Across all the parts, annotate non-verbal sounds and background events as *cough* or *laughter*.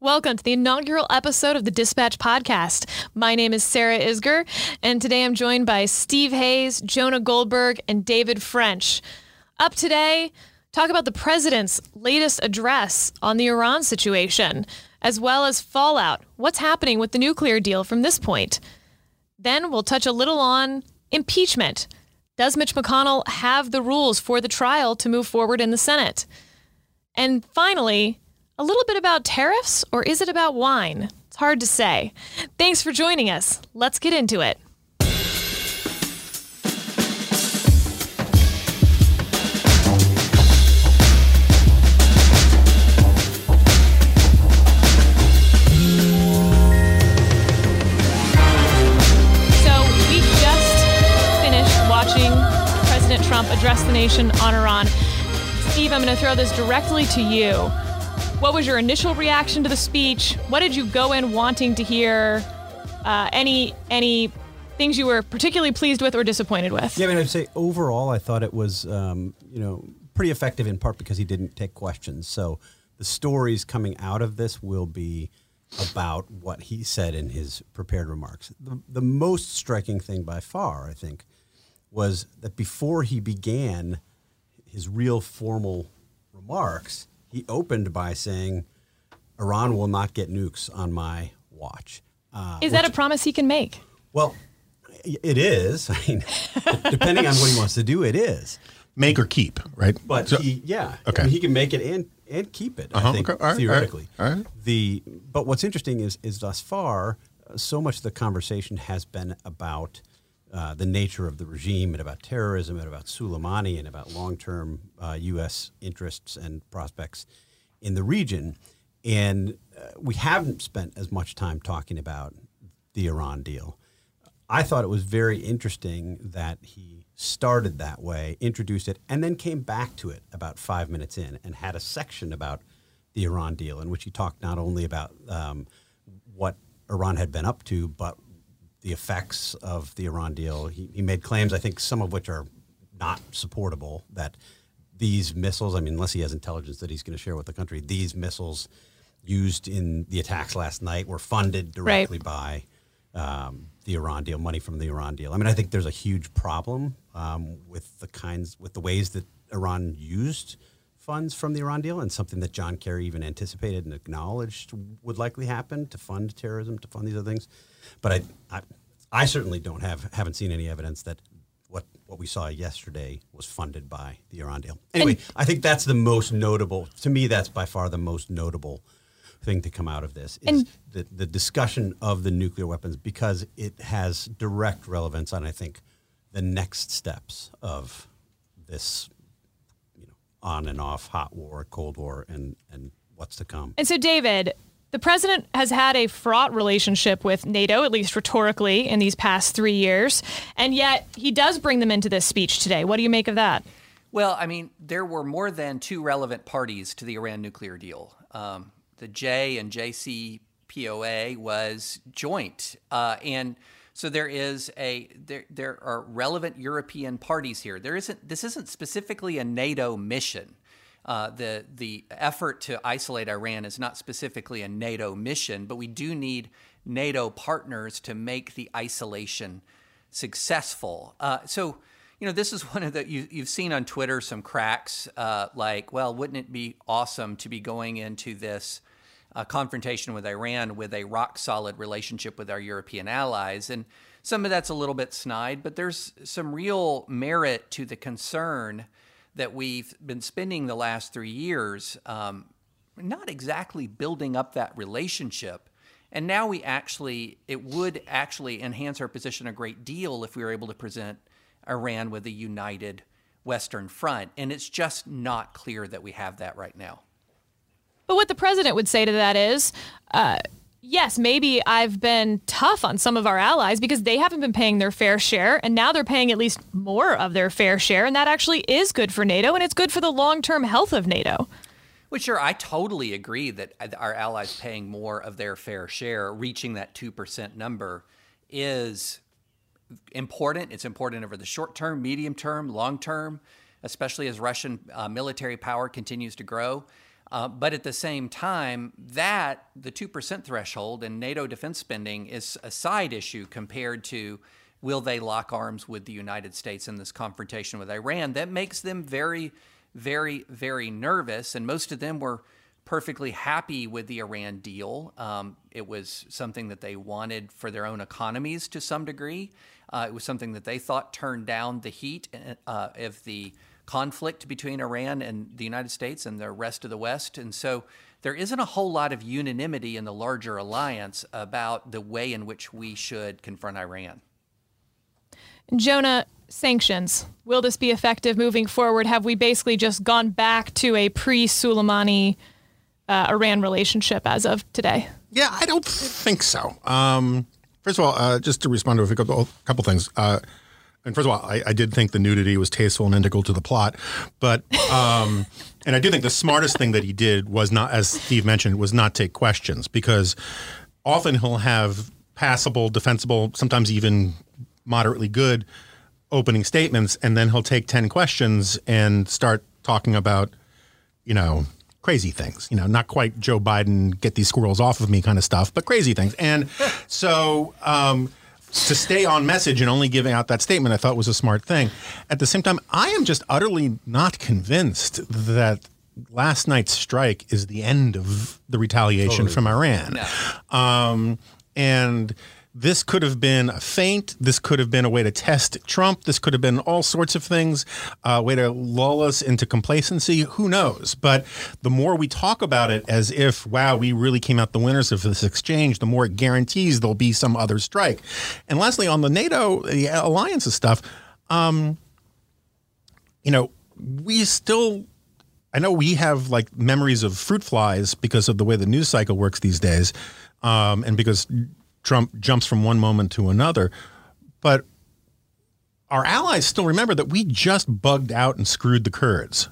Welcome to the inaugural episode of the Dispatch Podcast. My name is Sarah Isgur, and today I'm joined by Steve Hayes, Jonah Goldberg, and David French. Up today, talk about the president's latest address on the Iran situation, as well as fallout. What's happening with the nuclear deal from this point? Then we'll touch a little on impeachment. Does Mitch McConnell have the rules for the trial to move forward in the Senate? And finally, a little bit about tariffs, or is it about wine? It's hard to say. Thanks for joining us. Let's get into it. So, we just finished watching President Trump address the nation on Iran. Steve, I'm going to throw this directly to you. What was your initial reaction to the speech? What did you go in wanting to hear? Uh, any any things you were particularly pleased with or disappointed with? Yeah, I mean, I'd say overall, I thought it was, um, you know, pretty effective in part because he didn't take questions. So the stories coming out of this will be about what he said in his prepared remarks. The, the most striking thing by far, I think, was that before he began his real formal remarks, he opened by saying, Iran will not get nukes on my watch. Uh, Is that a promise he can make? well, it is. *laughs* I mean, depending on what he wants to do, it is. make or keep, right? But So- he, yeah, Okay. I mean, he can make it and and keep it. Uh-huh, I think okay, all right, theoretically. all right, all right. The but what's interesting is is thus far, uh, so much of the conversation has been about uh, the nature of the regime and about terrorism and about Soleimani and about long term uh, U.S. interests and prospects in the region, and uh, we haven't spent as much time talking about the Iran deal. I thought it was very interesting that he started that way, introduced it, and then came back to it about five minutes in and had a section about the Iran deal in which he talked not only about um, what Iran had been up to, but the effects of the Iran deal. He, he made claims, I think, some of which are not supportable, that these missiles, I mean, unless he has intelligence that he's going to share with the country, these missiles used in the attacks last night were funded directly by um, the Iran deal, money from the Iran deal. I mean, I think there's a huge problem um, with the kinds, with the ways that Iran used funds from the Iran deal, and something that John Kerry even anticipated and acknowledged would likely happen to fund terrorism, to fund these other things. But I, I, I certainly don't have, haven't seen any evidence that what what we saw yesterday was funded by the Iran deal. Anyway, I think that's the most notable. To me, that's by far the most notable thing to come out of this is And- the, the discussion of the nuclear weapons because it has direct relevance on I think the next steps of this you know on and off hot war, cold war, and and what's to come. And so, David, the president has had a fraught relationship with NATO, at least rhetorically, in these past three years. And yet, he does bring them into this speech today. What do you make of that? Well, I mean, there were more than two relevant parties to the Iran nuclear deal. Um, the J and JCPOA was joint, uh, and so there is a there there are relevant European parties here. There isn't this isn't specifically a NATO mission. Uh, the the effort to isolate Iran is not specifically a NATO mission, but we do need NATO partners to make the isolation successful. Uh, so, you know, this is one of the you, you've seen on Twitter some cracks uh, like, well, wouldn't it be awesome to be going into this uh, confrontation with Iran with a rock solid relationship with our European allies? And some of that's a little bit snide, but there's some real merit to the concern that we've been spending the last three years um, not exactly building up that relationship. And now we actually, it would actually enhance our position a great deal if we were able to present Iran with a united Western front. And it's just not clear that we have that right now. But what the president would say to that is, uh, yes, maybe I've been tough on some of our allies because they haven't been paying their fair share, and now they're paying at least more of their fair share, and that actually is good for NATO, and it's good for the long-term health of NATO. Well, sure, I totally agree that our allies paying more of their fair share, reaching that 2% number, is important. It's important over the short term, medium term, long term, especially as Russian uh, military power continues to grow. Uh, but at the same time, that the 2% threshold and NATO defense spending is a side issue compared to will they lock arms with the United States in this confrontation with Iran? That makes them very, very, very nervous. And most of them were perfectly happy with the Iran deal. Um, it was something that they wanted for their own economies to some degree. Uh, it was something that they thought turned down the heat uh, of the conflict between Iran and the United States and the rest of the West. And so there isn't a whole lot of unanimity in the larger alliance about the way in which we should confront Iran. Jonah, sanctions. Will this be effective moving forward? Have we basically just gone back to a pre Soleimani uh, Iran relationship as of today? Yeah, I don't think so. Um, first of all, uh, just to respond to a couple, couple things. Uh, and first of all, I, I, did think the nudity was tasteful and integral to the plot, but um, and I do think the smartest thing that he did was not, as Steve mentioned, was not take questions because often he'll have passable, defensible, sometimes even moderately good opening statements, and then he'll take ten questions and start talking about, you know, crazy things. You know, not quite Joe Biden get these squirrels off of me kind of stuff, but crazy things. And so. Um, to stay on message and only giving out that statement, I thought was a smart thing. At the same time, I am just utterly not convinced that last night's strike is the end of the retaliation totally. from Iran. No. Um, and this could have been a feint. This could have been a way to test Trump. This could have been all sorts of things, a way to lull us into complacency. Who knows? But the more we talk about it as if, wow, we really came out the winners of this exchange, the more it guarantees there'll be some other strike. And lastly, on the NATO the alliances stuff, um, you know, we still I know we have like memories of fruit flies because of the way the news cycle works these days, um, and because Trump jumps from one moment to another. But our allies still remember that we just bugged out and screwed the Kurds.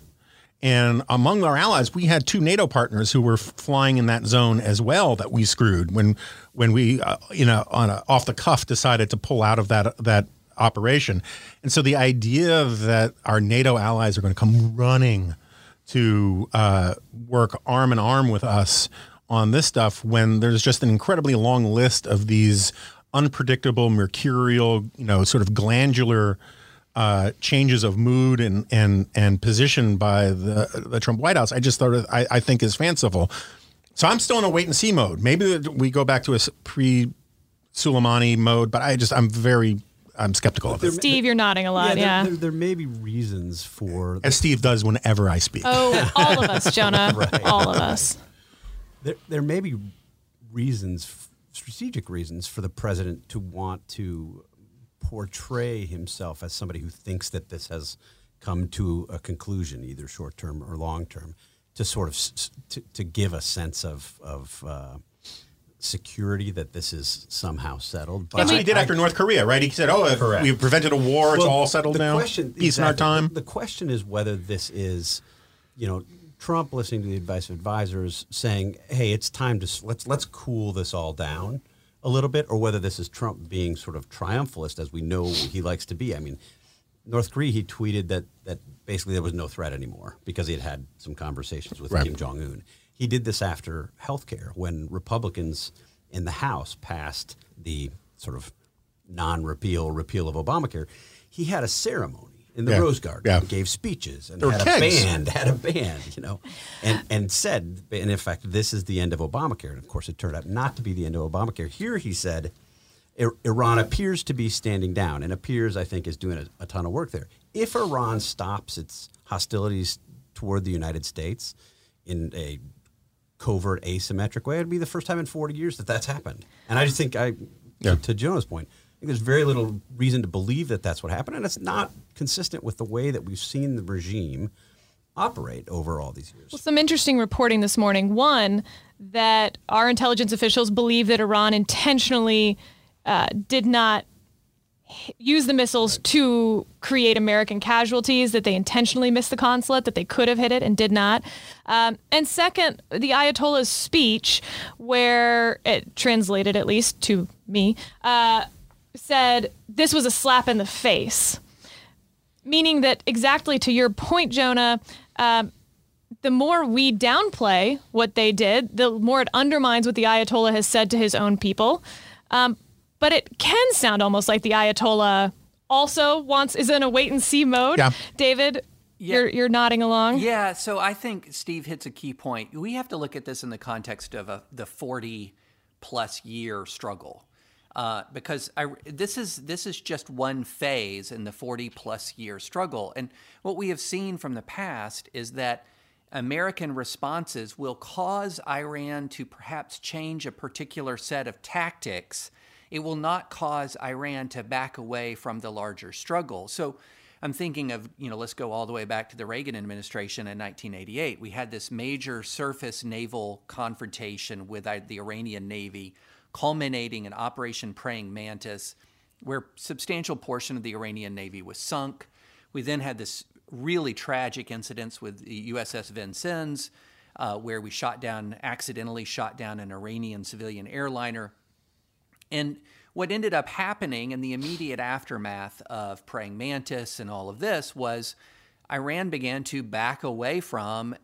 And among our allies, we had two NATO partners who were flying in that zone as well that we screwed when when we, uh, you know, on a, off the cuff decided to pull out of that that operation. And so the idea that our NATO allies are going to come running to uh, work arm in arm with us on this stuff when there's just an incredibly long list of these unpredictable, mercurial, you know, sort of glandular uh, changes of mood and and and position by the the Trump White House. I just thought I, I think is fanciful. So I'm still in a wait and see mode. Maybe we go back to a pre Suleimani mode, but I just I'm very I'm skeptical of it. Steve, you're nodding a lot. Yeah, there, there, there, may be reasons for as Steve does whenever I speak. Oh, all of us, Jonah. *laughs* right. All of us there, there may be reasons, strategic reasons, for the president to want to portray himself as somebody who thinks that this has come to a conclusion, either short term or long term, to sort of to, to give a sense of of uh, security that this is somehow settled. But That's what he did I, after North Korea, right? He said, "Oh, we've prevented a war; it's all settled now. Question, Peace exactly, in our time." The question is whether this is, you know, Trump listening to the advice of advisors saying, "Hey, it's time to let's let's cool this all down a little bit," or whether this is Trump being sort of triumphalist as we know he likes to be. I mean, North Korea, he tweeted that that basically there was no threat anymore because he had had some conversations with right. Kim Jong Un. He did this after healthcare when Republicans in the House passed the sort of non-repeal repeal of Obamacare. He had a ceremony in the yeah. Rose Garden, yeah. gave speeches, and had a band, *laughs* had a band, you know, and and said, in fact, this is the end of Obamacare. And of course, it turned out not to be the end of Obamacare. Here, he said, Iran appears to be standing down, and appears, I think, is doing a, a ton of work there. If Iran stops its hostilities toward the United States in a covert, asymmetric way, it'd be the first time in 40 years that that's happened. And I just think I, yeah. to, to Jonah's point there's very little reason to believe that that's what happened, and it's not consistent with the way that we've seen the regime operate over all these years. Well, some interesting reporting this morning. One, that our intelligence officials believe that Iran intentionally uh, did not use the missiles right. to create American casualties, that they intentionally missed the consulate, that they could have hit it and did not. Um, and second, the Ayatollah's speech, where it translated at least to me, uh, said this was a slap in the face, meaning that exactly to your point, Jonah, um, the more we downplay what they did, the more it undermines what the Ayatollah has said to his own people. Um, but it can sound almost like the Ayatollah also wants is in a wait and see mode. Yeah. David, you're you're nodding along. Yeah, so I think Steve hits a key point. We have to look at this in the context of a, the 40 plus year struggle. Uh, because I, this is this is just one phase in the 40 plus year struggle, and what we have seen from the past is that American responses will cause Iran to perhaps change a particular set of tactics. It will not cause Iran to back away from the larger struggle. So I'm thinking of, you know, let's go all the way back to the Reagan administration in 1988. We had this major surface naval confrontation with the Iranian Navy, culminating in Operation Praying Mantis, where substantial portion of the Iranian Navy was sunk. We then had this really tragic incidents with the USS Vincennes, uh, where we shot down, accidentally shot down an Iranian civilian airliner. And what ended up happening in the immediate aftermath of Praying Mantis and all of this was Iran began to back away from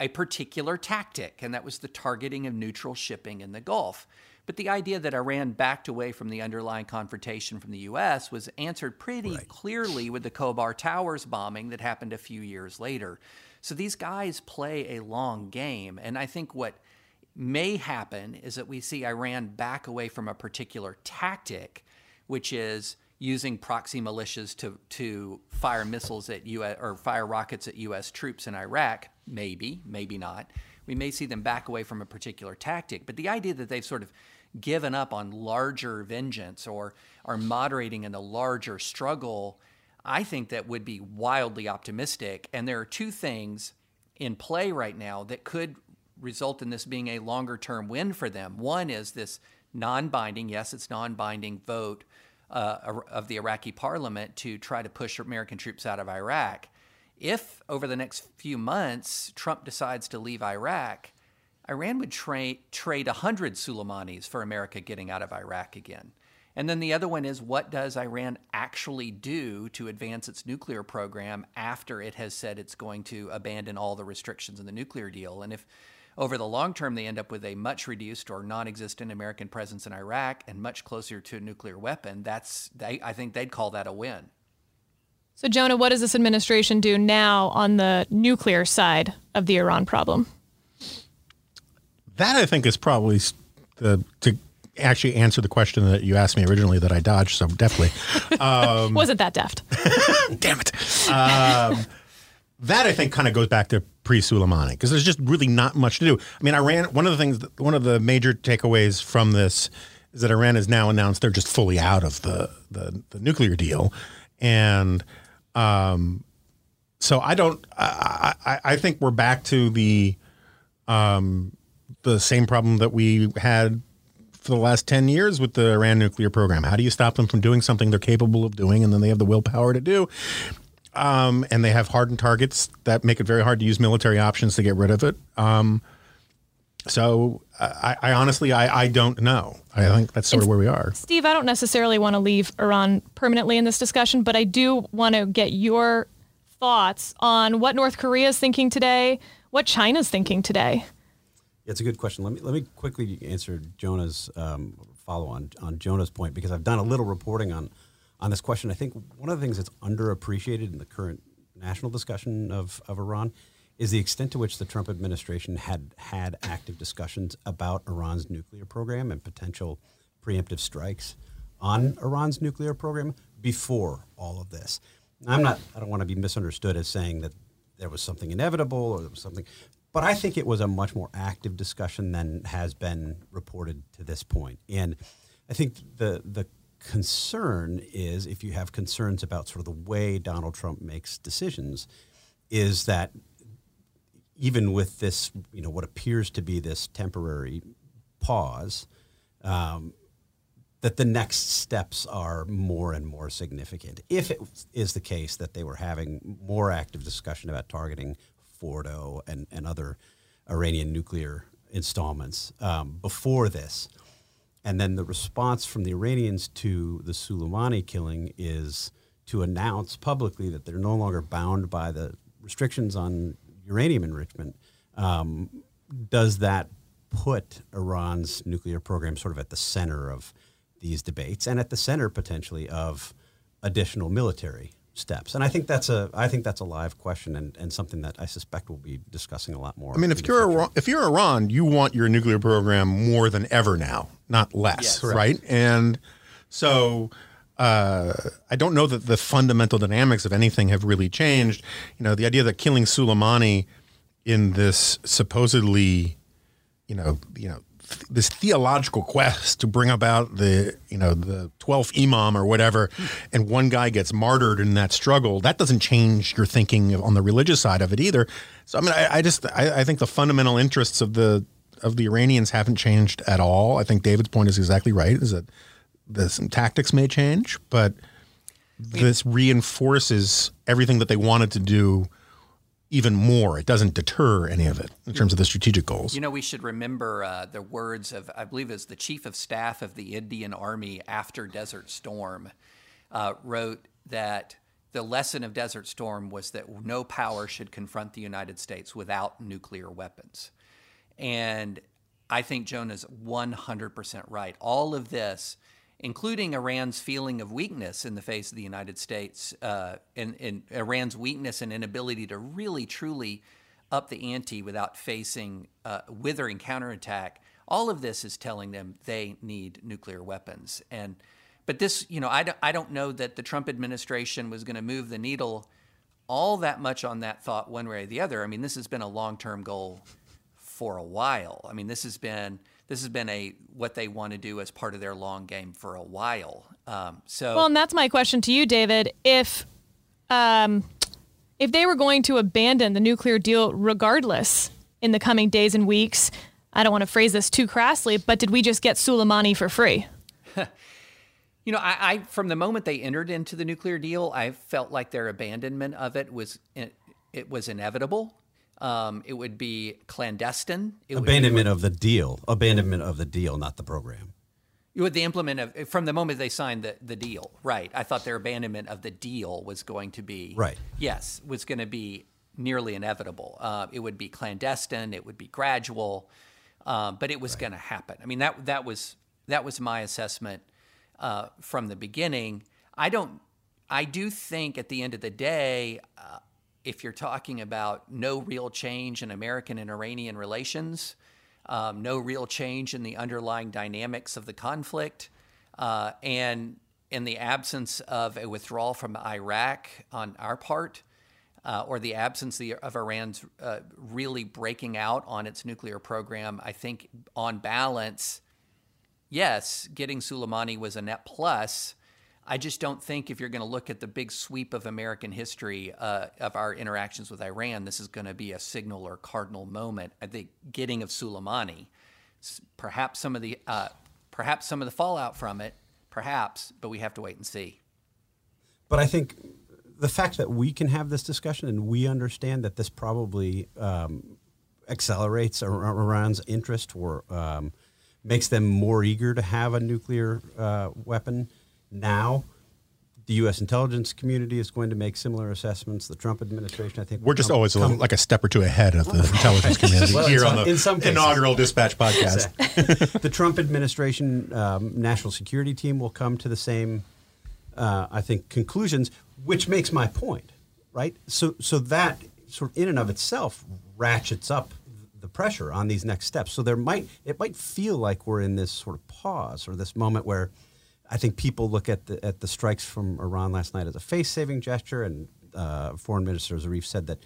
a particular tactic, and that was the targeting of neutral shipping in the Gulf. But the idea that Iran backed away from the underlying confrontation from the U.S. was answered pretty right. clearly with the Khobar Towers bombing that happened a few years later. So these guys play a long game. And I think what may happen is that we see Iran back away from a particular tactic, which is using proxy militias to, to fire missiles at U.S. or fire rockets at U.S. troops in Iraq. Maybe, maybe not. We may see them back away from a particular tactic. But the idea that they've sort of given up on larger vengeance or are moderating in the larger struggle, I think that would be wildly optimistic. And there are two things in play right now that could result in this being a longer term win for them. One is this non binding, yes, it's non binding vote uh, of the Iraqi parliament to try to push American troops out of Iraq. If over the next few months Trump decides to leave Iraq, Iran would tra- trade 100 Soleimanis for America getting out of Iraq again. And then the other one is what does Iran actually do to advance its nuclear program after it has said it's going to abandon all the restrictions in the nuclear deal? And if over the long term they end up with a much reduced or non existent American presence in Iraq and much closer to a nuclear weapon, that's, they, I think they'd call that a win. So, Jonah, what does this administration do now on the nuclear side of the Iran problem? That I think is probably the to actually answer the question that you asked me originally that I dodged. So deftly. *laughs* um, wasn't that deft. *laughs* damn it. Um, that I think kind of goes back to pre Suleimani because there's just really not much to do. I mean, Iran. One of the things, one of the major takeaways from this is that Iran has now announced they're just fully out of the the, the nuclear deal, and um, so I don't. I, I, I think we're back to the um, the same problem that we had for the last 10 years with the Iran nuclear program. How do you stop them from doing something they're capable of doing and then they have the willpower to do? Um, and they have hardened targets that make it very hard to use military options to get rid of it. Um, so I, I honestly, I, I, don't know. I think that's sort of where we are. Steve, I don't necessarily want to leave Iran permanently in this discussion, but I do want to get your thoughts on what North Korea is thinking today, what China's thinking today. It's a good question. Let me let me quickly answer Jonah's um, follow on on Jonah's point because I've done a little reporting on on this question. I think one of the things that's underappreciated in the current national discussion of, of Iran is the extent to which the Trump administration had had active discussions about Iran's nuclear program and potential preemptive strikes on Iran's nuclear program before all of this. I'm not. I don't want to be misunderstood as saying that there was something inevitable or there was something. But I think it was a much more active discussion than has been reported to this point. And I think the the concern is if you have concerns about sort of the way Donald Trump makes decisions, is that even with this, you know, what appears to be this temporary pause, um, that the next steps are more and more significant. If it is the case that they were having more active discussion about targeting Fordo and, and other Iranian nuclear installments um, before this. And then the response from the Iranians to the Soleimani killing is to announce publicly that they're no longer bound by the restrictions on uranium enrichment, um, does that put Iran's nuclear program sort of at the center of these debates and at the center potentially of additional military steps? And I think that's a I think that's a live question and, and something that I suspect we'll be discussing a lot more. I mean, if you're Iran, if you're Iran, you want your nuclear program more than ever now, not less, Yes. right? And so uh, I don't know that the fundamental dynamics of anything have really changed. You know, the idea that killing Soleimani in this supposedly, you know, you know, th- this theological quest to bring about the, you know, the 12th imam or whatever, and one guy gets martyred in that struggle, that doesn't change your thinking on the religious side of it either. So, I mean, I, I just, I, I think the fundamental interests of the, of the Iranians haven't changed at all. I think David's point is exactly right, is that the some tactics may change, but this reinforces everything that they wanted to do even more. It doesn't deter any of it in terms of the strategic goals. You know, we should remember uh, the words of, I believe was the chief of staff of the Indian Army after Desert Storm, uh, wrote that the lesson of Desert Storm was that no power should confront the United States without nuclear weapons. And I think Jonah's 100% right. All of this, including Iran's feeling of weakness in the face of the United States, uh, and, and Iran's weakness and inability to really, truly up the ante without facing uh, withering counterattack, all of this is telling them they need nuclear weapons. And but this, you know, I don't, I don't know that the Trump administration was going to move the needle all that much on that thought one way or the other. I mean, this has been a long-term goal for a while. I mean, this has been this has been a what they want to do as part of their long game for a while. Um, so Well, and that's my question to you, David. If um, if they were going to abandon the nuclear deal regardless in the coming days and weeks, I don't want to phrase this too crassly, but did we just get Soleimani for free? *laughs* You know, I, I from the moment they entered into the nuclear deal, I felt like their abandonment of it was it, it was inevitable. Um, it would be clandestine. It would abandonment of the deal, abandonment of the deal, not the program. with the implement of from the moment they signed the, the deal, right? I thought their abandonment of the deal was going to be Right. Yes, was going to be nearly inevitable. Uh, it would be clandestine. It would be gradual, uh, but it was going to happen. I mean that that was that was my assessment uh, from the beginning. I don't. I do think at the end of the day, uh, if you're talking about no real change in American and Iranian relations, um, no real change in the underlying dynamics of the conflict, uh, and in the absence of a withdrawal from Iraq on our part, uh, or the absence of Iran's uh, really breaking out on its nuclear program, I think on balance, yes, getting Soleimani was a net plus. I just don't think if you're going to look at the big sweep of American history uh, of our interactions with Iran, this is going to be a signal or cardinal moment. I think getting of Soleimani, perhaps some of the uh, perhaps some of the fallout from it, perhaps, but we have to wait and see. But I think the fact that we can have this discussion and we understand that this probably um, accelerates Iran's interest or um, makes them more eager to have a nuclear uh, weapon now. The U.S. intelligence community is going to make similar assessments. The Trump administration, I think, We're just always come- little, like a step or two ahead of the *laughs* intelligence community Well, here on the in some cases. inaugural Dispatch podcast. *laughs* the Trump administration um, national security team will come to the same, uh, I think, conclusions, which makes my point, right? So, so that sort of in and of itself ratchets up the pressure on these next steps. So there might it might feel like we're in this sort of pause or this moment where I think people look at the at the strikes from Iran last night as a face-saving gesture, and uh, Foreign Minister Zarif said that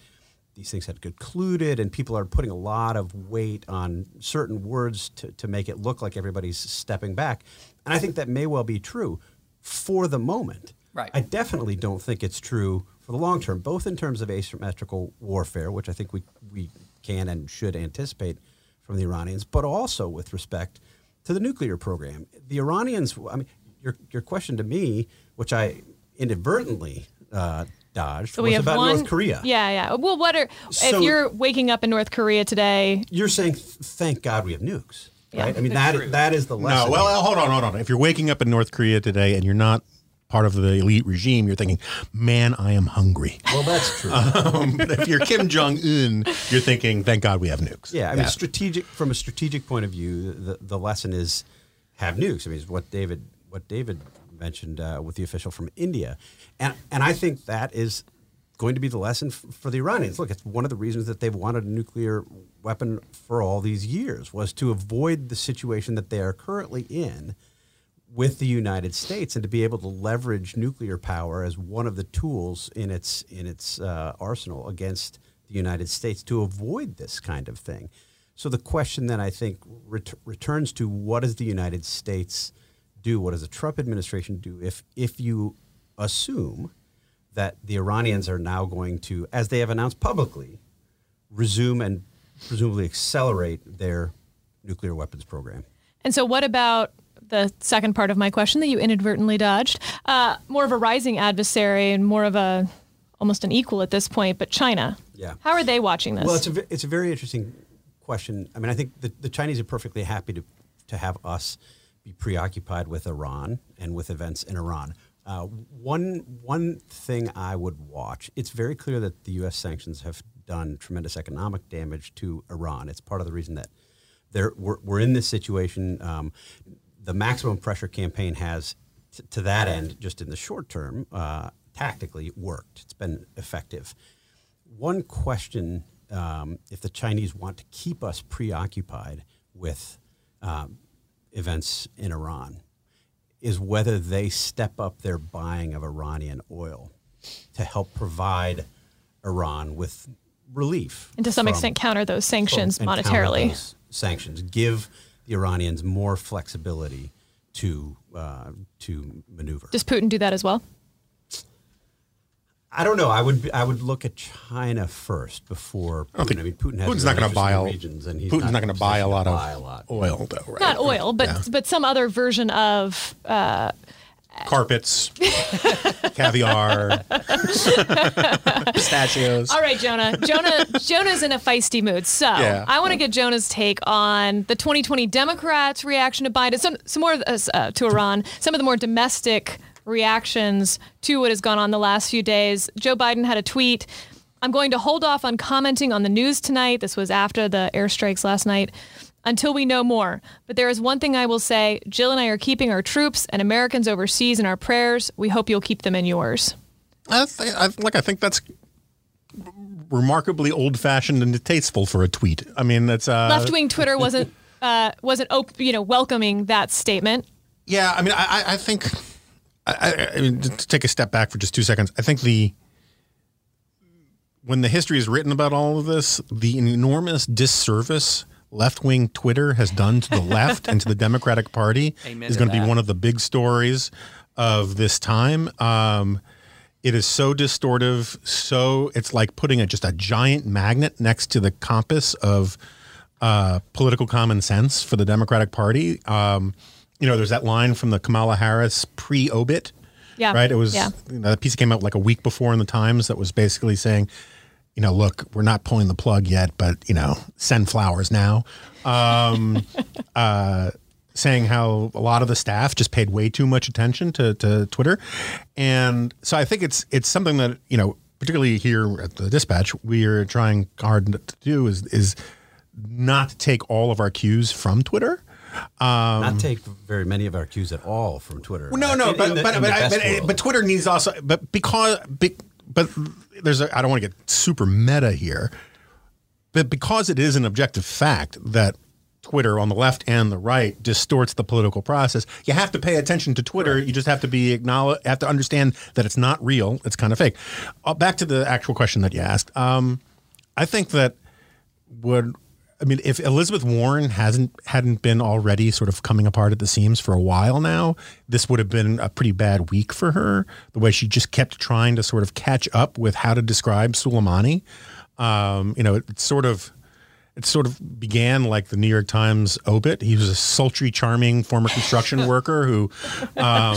these things had concluded, and people are putting a lot of weight on certain words to, to make it look like everybody's stepping back. And I think that may well be true for the moment. Right. I definitely don't think it's true for the long term, both in terms of asymmetrical warfare, which I think we, we can and should anticipate from the Iranians, but also with respect to the nuclear program. The Iranians, I mean, your, your question to me, which I inadvertently uh, dodged, So was we have about one. North Korea. Yeah, yeah. Well, what are So- if you're waking up in North Korea today? You're saying, thank God we have nukes, Yeah. right? I mean, that that is the lesson. No, lesson. well, hold on, hold on. If you're waking up in North Korea today and you're not part of the elite regime, you're thinking, "Man, I am hungry." Well, that's true. *laughs* Um, but if you're Kim Jong Un, you're thinking, "Thank God we have nukes." Yeah, I mean, strategic from a strategic point of view, the, the lesson is have nukes. I mean, it's what David what David mentioned uh, with the official from India, and and I think that is going to be the lesson f- for the Iranians. Look, it's one of the reasons that they've wanted a nuclear weapon for all these years was to avoid the situation that they are currently in with the United States and to be able to leverage nuclear power as one of the tools in its in its uh, arsenal against the United States to avoid this kind of thing. So the question then I think ret- returns to what is the United States do? What does the Trump administration do if if you assume that the Iranians are now going to, as they have announced publicly, resume and presumably accelerate their nuclear weapons program? And so, what about the second part of my question that you inadvertently dodged? Uh, more of a rising adversary and more of a almost an equal at this point, but China. Yeah. How are they watching this? Well, it's a, it's a very interesting question. I mean, I think the, the Chinese are perfectly happy to, to have us be preoccupied with Iran and with events in Iran. Uh, one, one thing I would watch, it's very clear that the U.S. sanctions have done tremendous economic damage to Iran. It's part of the reason that there, we're, we're in this situation. Um, the maximum pressure campaign has, t- to that end, just in the short term, uh, tactically worked. It's been effective. One question um, if the Chinese want to keep us preoccupied with um, events in Iran is whether they step up their buying of Iranian oil to help provide Iran with relief. and to some from- extent, counter those sanctions monetarily. those Sanctions give the Iranians more flexibility to uh, to maneuver. Does Putin do that as well? I don't know. I would I would look at China first before Putin. I, think- I mean, Putin has Putin's not going to buy all. regions, and he's Putin's not, going to buy a lot of buy a lot. oil, though. Right? Not oil, but Yeah. but some other version of uh, carpets, *laughs* caviar, pistachios. All right, Jonah. Jonah Jonah's in a feisty mood. So Yeah. I want to get Jonah's take on the 2020 Democrats' reaction to Biden, some some more uh, to Iran, some of the more domestic reactions to what has gone on the last few days. Joe Biden had a tweet. I'm going to hold off on commenting on the news tonight. This was after the airstrikes last night. Until we know more. But there is one thing I will say Jill and I are keeping our troops and Americans overseas in our prayers. We hope you'll keep them in yours. I th- I, look, I think that's remarkably old-fashioned and tasteful for a tweet. I mean, that's uh, left wing Twitter wasn't *laughs* uh, wasn't op- you know welcoming that statement. Yeah, I mean, I- I think. I, I, mean, to take a step back for just two seconds, I think the when the history is written about all of this, the enormous disservice left-wing Twitter has done to the left and to the Democratic Party *laughs* Amen is going to be one of the big stories of this time. Um, it is so distortive, so it's like putting a, just a giant magnet next to the compass of uh, political common sense for the Democratic Party. Um, you know, there's that line from the Kamala Harris pre-obit. Yeah. Right. It was Yeah. you know, that piece came out like a week before in the Times that was basically saying, you know, look, we're not pulling the plug yet, but you know, send flowers now. Um, *laughs* uh, saying how a lot of the staff just paid way too much attention to, to Twitter, and so I think it's it's something that you know, particularly here at the Dispatch, we are trying hard to do is is not to take all of our cues from Twitter. Um, Not take very many of our cues at all from Twitter. no, Uh, no, in- but in the- but but, I- but, but Twitter needs also, but because be, but there's a I don't want to get super meta here, but because it is an objective fact that Twitter on the left and the right distorts the political process, you have to pay attention to Twitter. You just have to be acknowledge, have to understand that it's not real. It's kind of fake. Uh, back to the actual question that you asked. Um, I think that would I mean if Elizabeth Warren hasn't hadn't been already sort of coming apart at the seams for a while now, this would have been a pretty bad week for her. The way she just kept trying to sort of catch up with how to describe Soleimani. Um, you know, it, it's sort of it sort of began like the New York Times obit. He was a sultry, charming former construction *laughs* worker who um,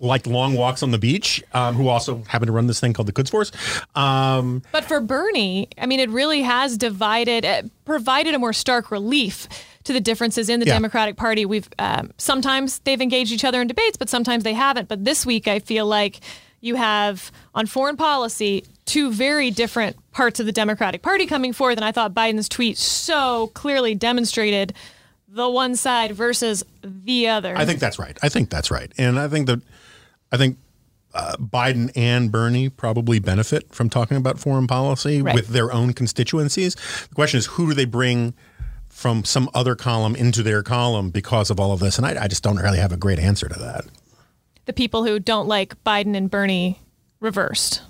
liked long walks on the beach, um, who also happened to run this thing called the Quds Force. Um, But for Bernie, I mean, it really has divided, uh, provided a more stark relief to the differences in the Yeah. Democratic Party. We've um, sometimes they've engaged each other in debates, but sometimes they haven't. But this week, I feel like you have on foreign policy two very different parts of the Democratic Party coming forth, and I thought Biden's tweet so clearly demonstrated the one side versus the other. I think that's right. I think that's right. And I think that I think uh, Biden and Bernie probably benefit from talking about foreign policy Right. with their own constituencies. The question is, who do they bring from some other column into their column because of all of this? And I, I just don't really have a great answer to that. the people who don't like Biden and Bernie reversed.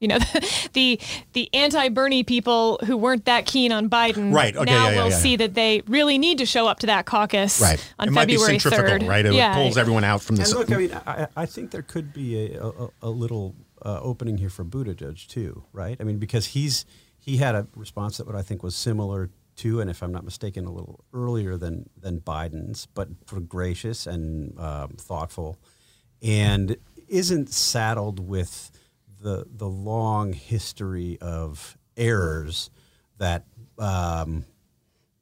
You know, *laughs* the the anti-Bernie people who weren't that keen on Biden Right, okay, now yeah, yeah, will yeah. see that they really need to show up to that caucus Right. on it might February be centrifugal, 3rd. right? It yeah. pulls everyone out from And this. look, I mean, I, I think there could be a, a, a little uh, opening here for Buttigieg too, right? I mean, because he's he had a response that what I think was similar to, and if I'm not mistaken, a little earlier than than Biden's, but sort gracious and um, thoughtful, and isn't saddled with the the long history of errors that um,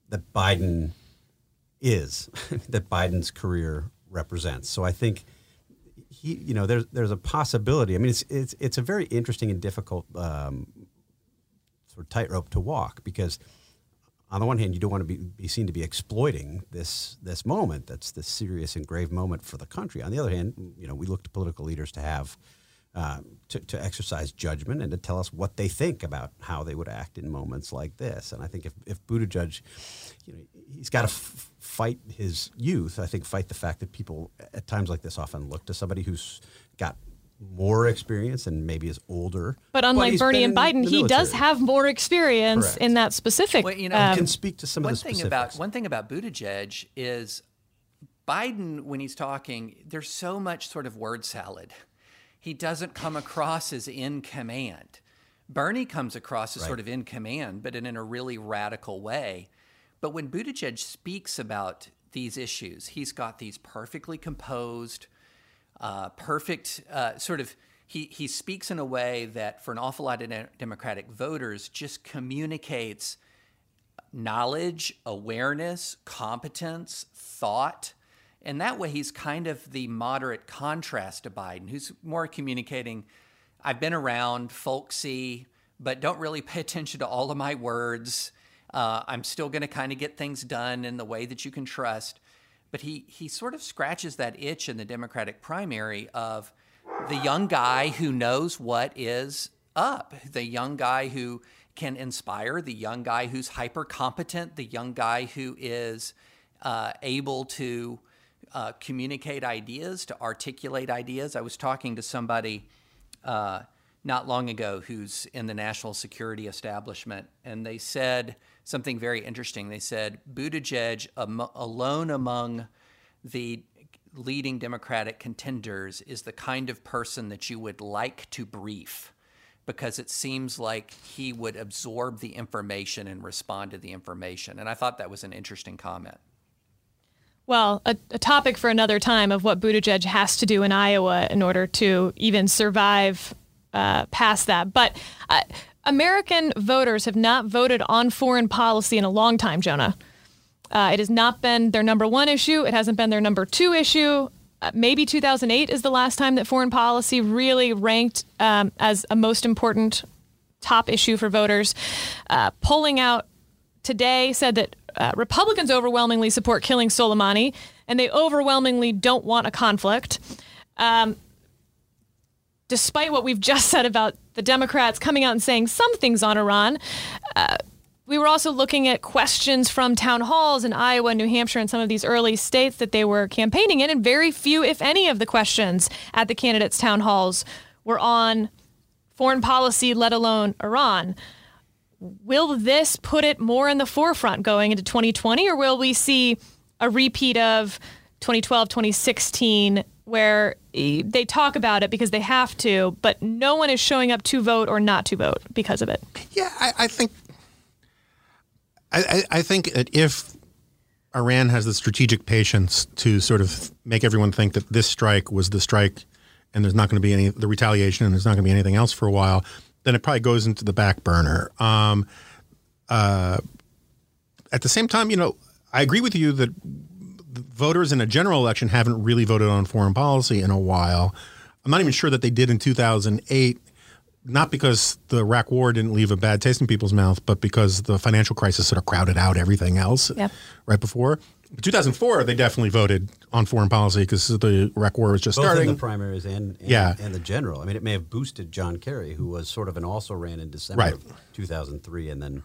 that Biden is *laughs* that Biden's career represents. So I think he, you know, there's there's a possibility. I mean, it's it's it's a very interesting and difficult um, sort of tightrope to walk because on the one hand, you don't want to be, be seen to be exploiting this this moment. That's this serious and grave moment for the country. On the other hand, you know, we look to political leaders to have uh, to, to exercise judgment and to tell us what they think about how they would act in moments like this. And I think if if Buttigieg, you know, he's got to f- fight his youth. I think fight the fact that people at times like this often look to somebody who's got more experience and maybe is older. But unlike he's Bernie and Biden, he does have more experience Correct. in that specific. Well, you know, um, can speak to some one of the thing specifics. about one thing about Buttigieg is Biden when he's talking, there's so much sort of word salad. He doesn't come across as in command. Bernie comes across as sort of in command, but in, in a really radical way. But when Buttigieg speaks about these issues, he's got these perfectly composed, uh, perfect uh, sort of. He he speaks in a way that, for an awful lot of de- Democratic voters, just communicates knowledge, awareness, competence, thought. And that way, he's kind of the moderate contrast to Biden, who's more communicating, I've been around, folksy, but don't really pay *laughs* attention to all of my words. Uh, I'm still going to kind of get things done in the way that you can trust. But he, he sort of scratches that itch in the Democratic primary of the young guy who knows what is up, the young guy who can inspire, the young guy who's hyper competent, the young guy who is uh, able to uh, communicate ideas, to articulate ideas. I was talking to somebody uh, not long ago who's in the national security establishment, and they said something very interesting. They said Buttigieg, am- alone among the leading Democratic contenders, is the kind of person that you would like to brief because it seems like he would absorb the information and respond to the information. And I thought that was an interesting comment. Well, a, a topic for another time of what Buttigieg has to do in Iowa in order to even survive uh, past that. But uh, American voters have not voted on foreign policy in a long time, Jonah. Uh, it has not been their number one issue. It hasn't been their number two issue. Uh, maybe 2008 is the last time that foreign policy really ranked um, as a most important top issue for voters. Uh, polling out today said that uh, Republicans overwhelmingly support killing Soleimani, and they overwhelmingly don't want a conflict. Um, despite what we've just *laughs* said about the Democrats coming out and saying some things on Iran, uh, we were also looking at questions from town halls in Iowa, New Hampshire, and some of these early states that they were campaigning in, and very few, if any, of the questions at the candidates' town halls were on foreign policy, let alone Iran. Will this put it more in the forefront going into 2020, or will we see a repeat of 2012, 2016, where eh, they talk about it because they have to, but no one is showing up to vote or not to vote because of it? Yeah, I, I think. I, I, think that if Iran has the strategic patience to sort of make everyone think that this strike was the strike, and there's not going to be any the retaliation, and there's not going to be anything else for a while, then it probably goes into the back burner. Um, uh, at the same time, you know, I agree with you that voters in a general election haven't really voted on foreign policy in a while. I'm not even sure that they did in 2008 not because the Iraq War didn't leave a bad taste in people's mouth, but because the financial crisis sort of crowded out everything else yep. right before. 2004, they definitely voted on foreign policy because the Iraq War was just Both starting. in the primaries and, and, yeah. and the general. I mean, it may have boosted John Kerry, who was sort of an also ran in December right. of 2003, and then,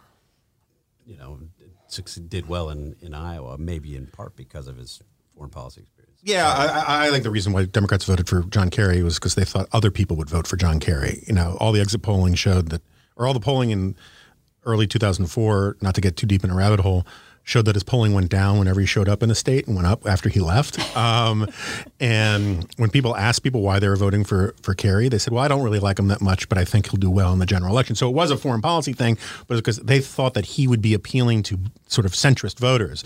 you know, did well in, in Iowa, maybe in part because of his foreign policy experience. Yeah, I, I, think the reason why Democrats voted for John Kerry was because they thought other people would vote for John Kerry. You know, all the exit polling showed that, or all the polling in early 2004, not to get too deep in a rabbit hole, showed that his polling went down whenever he showed up in the state and went up after he left. *laughs* Um, and when people asked people why they were voting for for Kerry, they said, "Well, I don't really like him that much, but I think he'll do well in the general election." So it was a foreign policy thing, but because they thought that he would be appealing to sort of centrist voters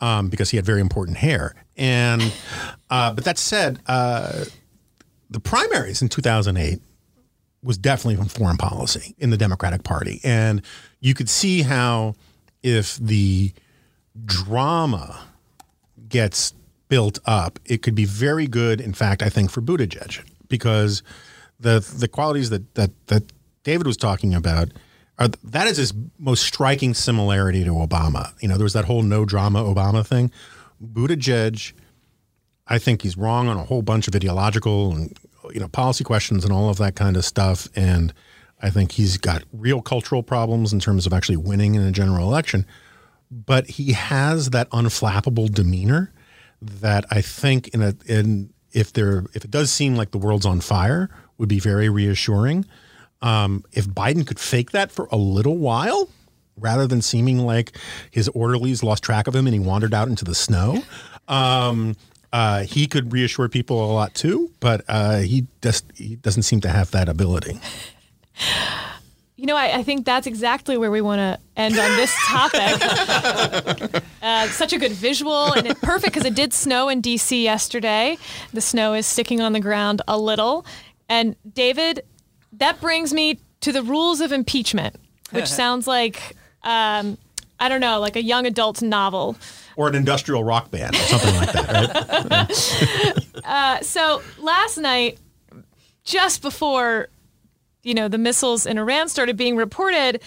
um, because he had very important hair. And uh, but that said, uh, the primaries in 2008 was definitely on foreign policy in the Democratic Party, and you could see how if the drama gets built up, it could be very good. In fact, I think for Buttigieg because the the qualities that that that David was talking about are that is his most striking similarity to Obama. You know, there was that whole no drama Obama thing. Buttigieg, I think he's wrong on a whole bunch of ideological and you know policy questions and all of that kind of stuff. And I think he's got real cultural problems in terms of actually winning in a general election but he has that unflappable demeanor that I think in a in if there if it does seem like the world's on fire would be very reassuring. Um, if Biden could fake that for a little while, rather than seeming like his orderlies lost track of him and he wandered out into the snow, um, uh, he could reassure people a lot too. But uh, he just he doesn't seem to have that ability. *laughs* You know, I, I, think that's exactly where we want to end on this *laughs* topic. uh, such a good visual and it, perfect because it did snow in DC yesterday. The snow is sticking on the ground a little. And David, that brings me to the rules of impeachment, which *laughs* sounds like, um, I don't know, like a young adult novel. Or an industrial rock band or something like that, right? *laughs* uh, so last night, just before you know, the missiles in Iran started being reported,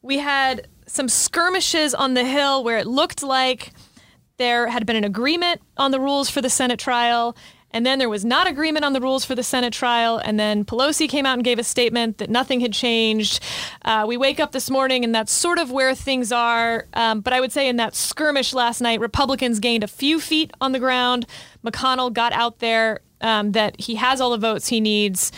we had some skirmishes on the Hill where it looked like there had been an agreement on the rules for the Senate trial. And then there was not agreement on the rules for the Senate trial. And then Pelosi came out and gave a statement that nothing had changed. Uh, we wake up this morning and that's sort of where things are. Um, but I would say in that skirmish last night, Republicans gained a few feet on the ground. McConnell got out there um, that he has all the votes he needs.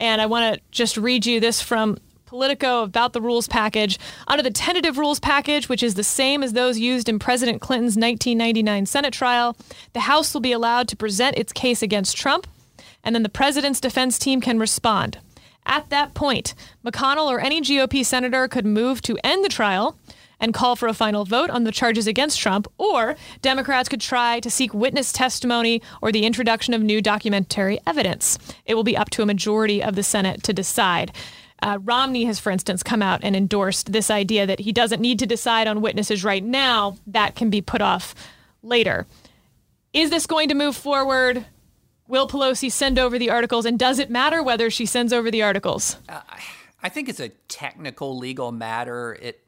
And I want to just read you this from Politico about the rules package. Under the tentative rules package, which is the same as those used in President Clinton's 1999 Senate trial, the House will be allowed to present its case against Trump, and then the president's defense team can respond. At that point, McConnell or any GOP senator could move to end the trial and call for a final vote on the charges against Trump, or Democrats could try to seek witness testimony or the introduction of new documentary evidence. It will be up to a majority of the Senate to decide. Uh, Romney has, for instance, come out and endorsed this idea that he doesn't need to decide on witnesses right now, that can be put off later. Is this going to move forward? Will Pelosi send over the articles? And does it matter whether she sends over the articles? Uh, I think it's a technical legal matter. It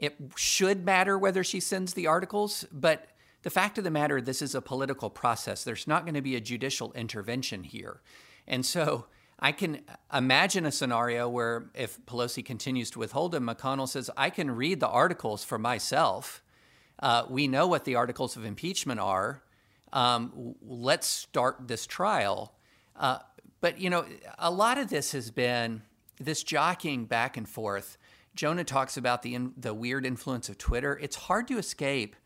it should matter whether she sends the articles, but the fact of the matter, this is a political process. There's not going to be a judicial intervention here. And so I can imagine a scenario where if Pelosi continues to withhold them, McConnell says, I can read the articles for myself. Uh, we know what the articles of impeachment are. Um, let's start this trial. Uh, but, you know, a lot of this has been this jockeying back and forth Jonah talks about the the weird influence of Twitter. It's hard to escape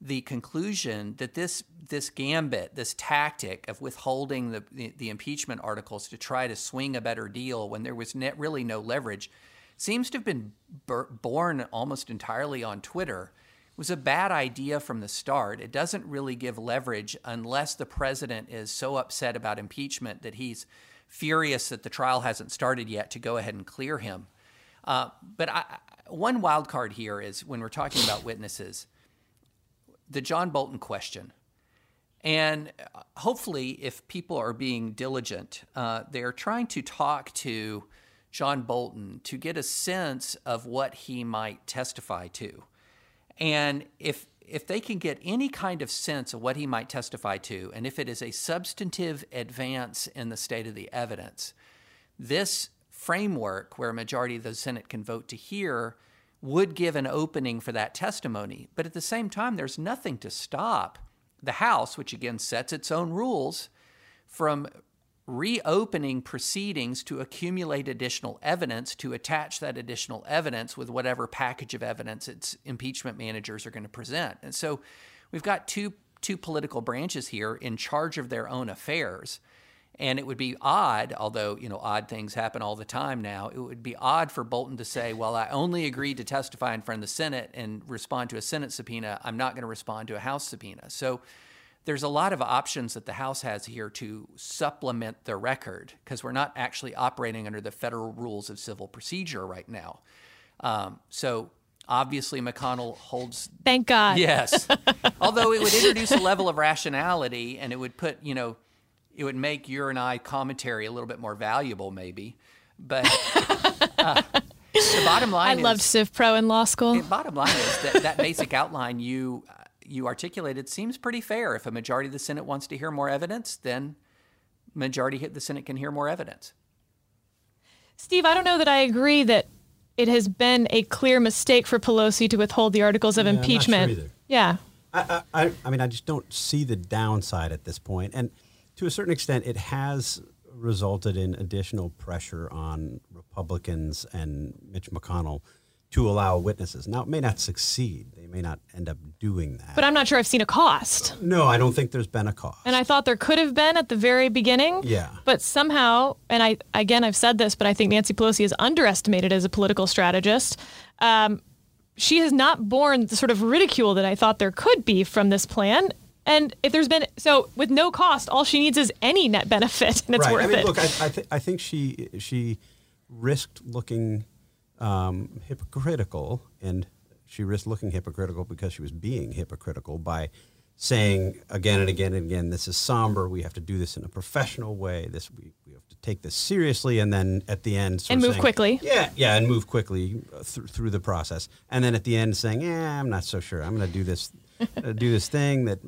the conclusion that this this gambit, this tactic of withholding the, the, the impeachment articles to try to swing a better deal when there was net, really no leverage, seems to have been born almost entirely on Twitter. It was a bad idea from the start. It doesn't really give leverage unless the president is so upset about impeachment that he's furious that the trial hasn't started yet to go ahead and clear him. Uh, but I, one wild card here is when we're talking about witnesses, the John Bolton question. And uh, hopefully, if people are being diligent, uh, they're trying to talk to John Bolton to get a sense of what he might testify to. And if if they can get any kind of sense of what he might testify to, and if it is a substantive advance in the state of the evidence, this framework where a majority of the Senate can vote to hear would give an opening for that testimony. But at the same time, there's nothing to stop the House, which again sets its own rules, from reopening proceedings to accumulate additional evidence to attach that additional evidence with whatever package of evidence its impeachment managers are going to present. And so we've got two two political branches here in charge of their own affairs. And it would be odd, although you know odd things happen all the time now. It would be odd for Bolton to say, "Well, I only agreed to testify in front of the Senate and respond to a Senate subpoena. I'm not going to respond to a House subpoena." So there's a lot of options that the House has here to supplement the record because we're not actually operating under the federal rules of civil procedure right now. Um, so obviously, McConnell holds. Thank God. Yes. *laughs* Although it would introduce a level of rationality and it would put, you know, it would make your and I commentary a little bit more valuable, maybe. But uh, the *laughs* bottom line I is, loved Civ Pro in law school. the bottom line is that that basic outline you uh, you articulated seems pretty fair. If a majority of the Senate wants to hear more evidence, then majority of the Senate can hear more evidence. Steve, I don't know that I agree that it has been a clear mistake for Pelosi to withhold the articles of Yeah, I'm not sure impeachment. either. Yeah. I, I, I mean, I just don't see the downside at this point. And to a certain extent, it has resulted in additional pressure on Republicans and Mitch McConnell to allow witnesses. Now, it may not succeed. They may not end up doing that. But I'm not sure I've seen a cost. no, I don't think there's been a cost. And I thought there could have been at the very beginning. Yeah. But somehow, and I again I've said this, but I think Nancy Pelosi is underestimated as a political strategist. Um, she has not borne the sort of ridicule that I thought there could be from this plan. And if there's been so with no cost, all she needs is any net benefit, and it's right. worth I mean, it. look, I, I, th- I think she she risked looking um, hypocritical, and she risked looking hypocritical because she was being hypocritical by saying again and again and again, "This is somber. We have to do this in a professional way. This we, we have to take this seriously." And then at the end, sort And move saying- quickly. Yeah, yeah, and move quickly uh, through through the process. And then at the end, saying, "Yeah, I'm not so sure. I'm going to do this." Uh, do this thing that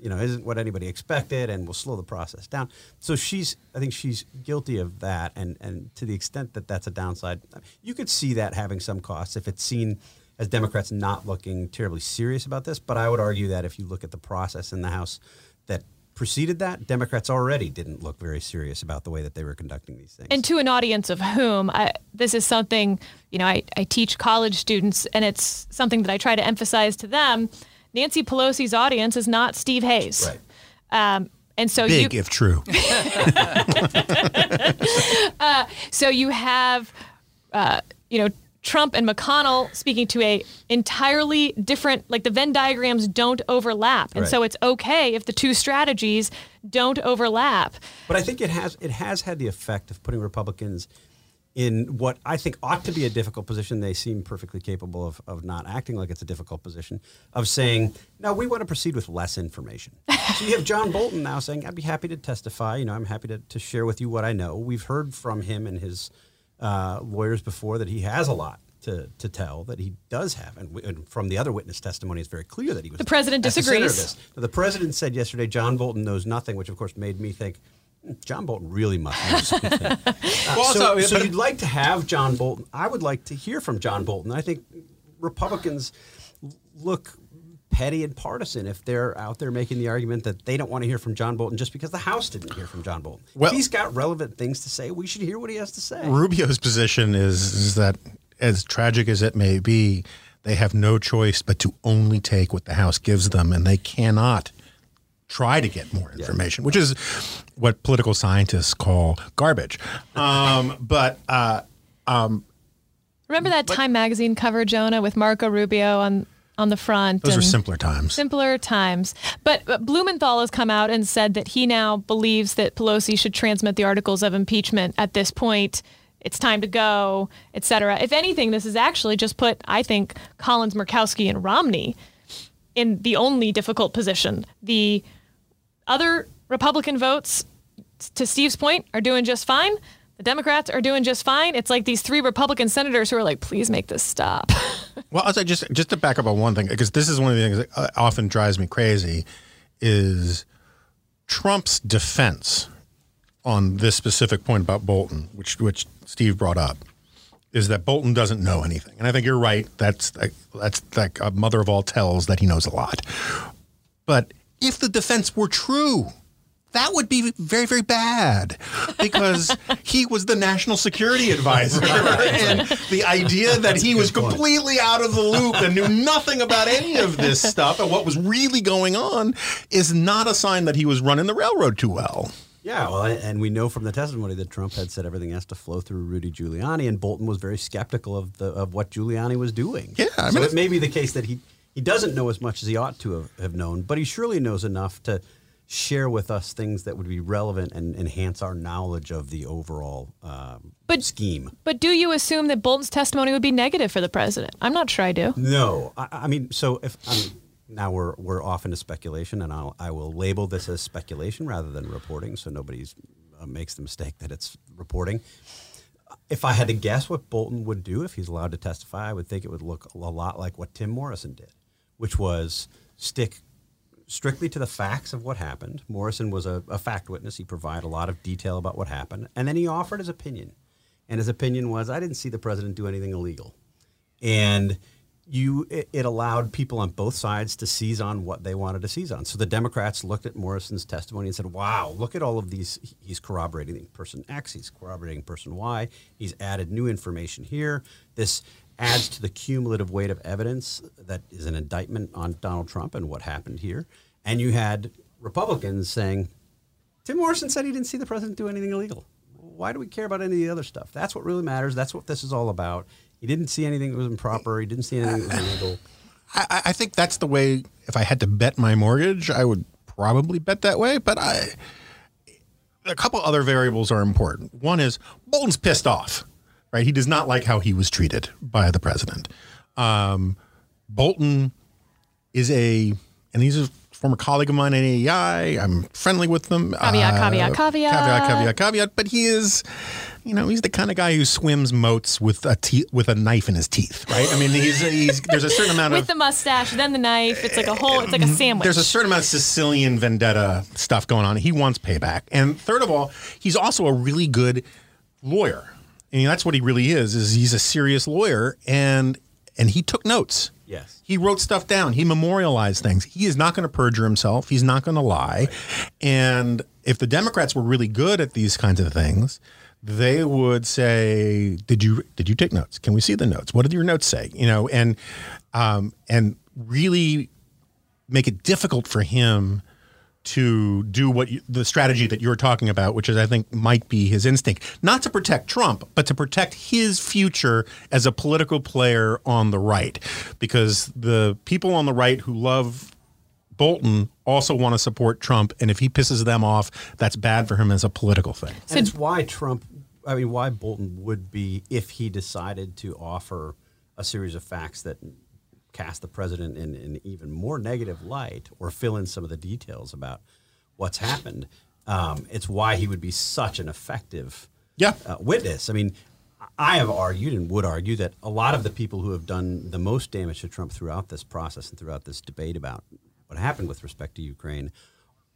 you know isn't what anybody expected and will slow the process down. So she's i think she's guilty of that and and to the extent that that's a downside you could see that having some costs if it's seen as democrats not looking terribly serious about this. But i would argue that if you look at the process in the house that preceded that democrats already didn't look very serious about the way that they were conducting these things. And to an audience of whom I, this is something you know I, I teach college students and it's something that i try to emphasize to them nancy pelosi's audience is not steve hayes right um, and so Big you if true. *laughs* *laughs* so you have uh, you know trump and mcconnell speaking to a entirely different like the venn diagrams don't overlap and Right. so it's okay if the two strategies don't overlap But I think it has it has had the effect of putting Republicans in what I think ought to be a difficult position. They seem perfectly capable of, of not acting like it's a difficult position, of saying, no, we want to proceed with less information. *laughs* so you have John Bolton now saying, I'd be happy to testify. You know, I'm happy to, to share with you what I know. We've heard from him and his uh, lawyers before that he has a lot. To, to tell that he does have, and, w- and from the other witness testimony, it's very clear that he was. The president the disagrees. this. The president said yesterday John Bolton knows nothing, which of course made me think "Hmm, John Bolton really must know *laughs* something. Uh, Well, so, also, so you'd like to have John Bolton. I would like to hear from John Bolton. I think Republicans look petty and partisan if they're out there making the argument that they don't want to hear from John Bolton just because the House didn't hear from John Bolton. Well- if he's got relevant things to say, we should hear what he has to say. Rubio's position is, is that, as tragic as it may be, they have no choice but to only take what the House gives them, and they cannot try to get more information, which is what political scientists call garbage. Um, *laughs* but uh, remember that time magazine cover jonah with marco rubio on on the front those were simpler times. Simpler times. But, but Blumenthal has come out and said that he now believes that Pelosi should transmit the articles of impeachment at this point. It's time to go, et cetera. If anything, this has actually just put, I think, Collins, Murkowski, and Romney in the only difficult position. The other Republican votes, to Steve's point, are doing just fine. The Democrats are doing just fine. It's like these three Republican senators who are like, please make this stop. *laughs* Well, say just just to back up on one thing, because this is one of the things that uh, often drives me crazy, is Trump's defense on this specific point about Bolton, which which Steve brought up, is that Bolton doesn't know anything, and I think you're right. That's that's like a mother of all tells that he knows a lot. But if the defense were true, that would be very, very bad because *laughs* he was the national security advisor. *laughs* and the idea that he was completely out of the loop and knew nothing about any of this *laughs* stuff and what was really going on is not a sign that he was running the railroad too well. Yeah, well, and we know from the testimony that Trump had said everything has to flow through Rudy Giuliani, and Bolton was very skeptical of the of what Giuliani was doing. Yeah, I so mean, it may be the case that he he doesn't know as much as he ought to have, known, but he surely knows enough to share with us things that would be relevant and enhance our knowledge of the overall um, But- scheme. but do you assume that Bolton's testimony would be negative for the president? I'm not sure I do. No, I, I mean, so if I mean, now we're we're off into speculation, and I'll I will label this as speculation rather than reporting, so nobody's uh, makes the mistake that it's reporting. If I had to guess what Bolton would do if he's allowed to testify, I would think it would look a lot like what Tim Morrison did, which was stick strictly to the facts of what happened. Morrison was a, a fact witness. He provided a lot of detail about what happened, and then he offered his opinion. And his opinion was, I didn't see the president do anything illegal and you it, it allowed people on both sides to seize on what they wanted to seize on. So the Democrats looked at Morrison's testimony and said, "Wow, look at all of these. He's corroborating person X. He's corroborating person Y. He's added new information here. This." Adds to the cumulative weight of evidence that is an indictment on Donald Trump and what happened here. And you had Republicans saying, Tim Morrison said he didn't see the president do anything illegal. Why do we care about any of the other stuff? That's what really matters. That's what this is all about. He didn't see anything that was improper. He didn't see anything that was illegal. I, I- think that's the way. If I had to bet my mortgage, I would probably bet that way. But I, a couple other variables are important. One is Bolton's pissed off, right? He does not like how he was treated by the president. Um, Bolton is a, and he's a former colleague of mine at AEI. I'm friendly with them. Caveat, caveat, caveat. caveat, caveat, caveat. But he is, you know, he's the kind of guy who swims moats with a te- with a knife in his teeth, right? I mean, he's, he's there's a certain *laughs* amount With of with the mustache, then the knife. It's like a whole. It's like a sandwich. there's a certain amount of Sicilian vendetta stuff going on. He wants payback. And third of all, he's also a really good lawyer. I mean, that's what he really is. Is he's a serious lawyer, and and he took notes. Yes. He wrote stuff down. He memorialized things. He is not going to perjure himself. He's not going to lie. And if the Democrats were really good at these kinds of things, they would say, "Did you did you take notes? Can we see the notes? What did your notes say?" You know, and um, and really make it difficult for him to do what you, the strategy that you're talking about, which is I think might be his instinct, not to protect Trump, but to protect his future as a political player on the right, because the people on the right who love Bolton also want to support Trump, and if he pisses them off, that's bad for him as a political thing. And it's why Trump, I mean, why Bolton would be, if he decided to offer a series of facts that cast the president in an even more negative light or fill in some of the details about what's happened, um, it's why he would be such an effective Yeah. uh, witness. I mean, I have argued and would argue that a lot of the people who have done the most damage to Trump throughout this process and throughout this debate about what happened with respect to Ukraine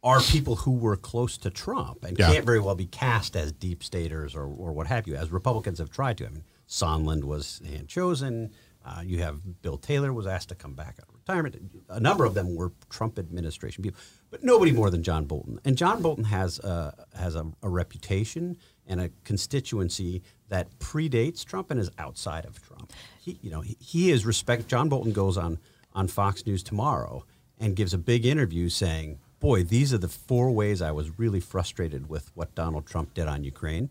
are people who were close to Trump and Yeah. can't very well be cast as deep staters or, or what have you, as Republicans have tried to. I mean, Sondland was hand chosen. Uh, you have Bill Taylor was asked to come back out of retirement. A number of them were Trump administration people, but nobody more than John Bolton. And John Bolton has a, has a, a reputation and a constituency that predates Trump and is outside of Trump. He, you know, he, he is respect. John Bolton goes on on Fox News tomorrow and gives a big interview saying, "Boy, these are the four ways I was really frustrated with what Donald Trump did on Ukraine."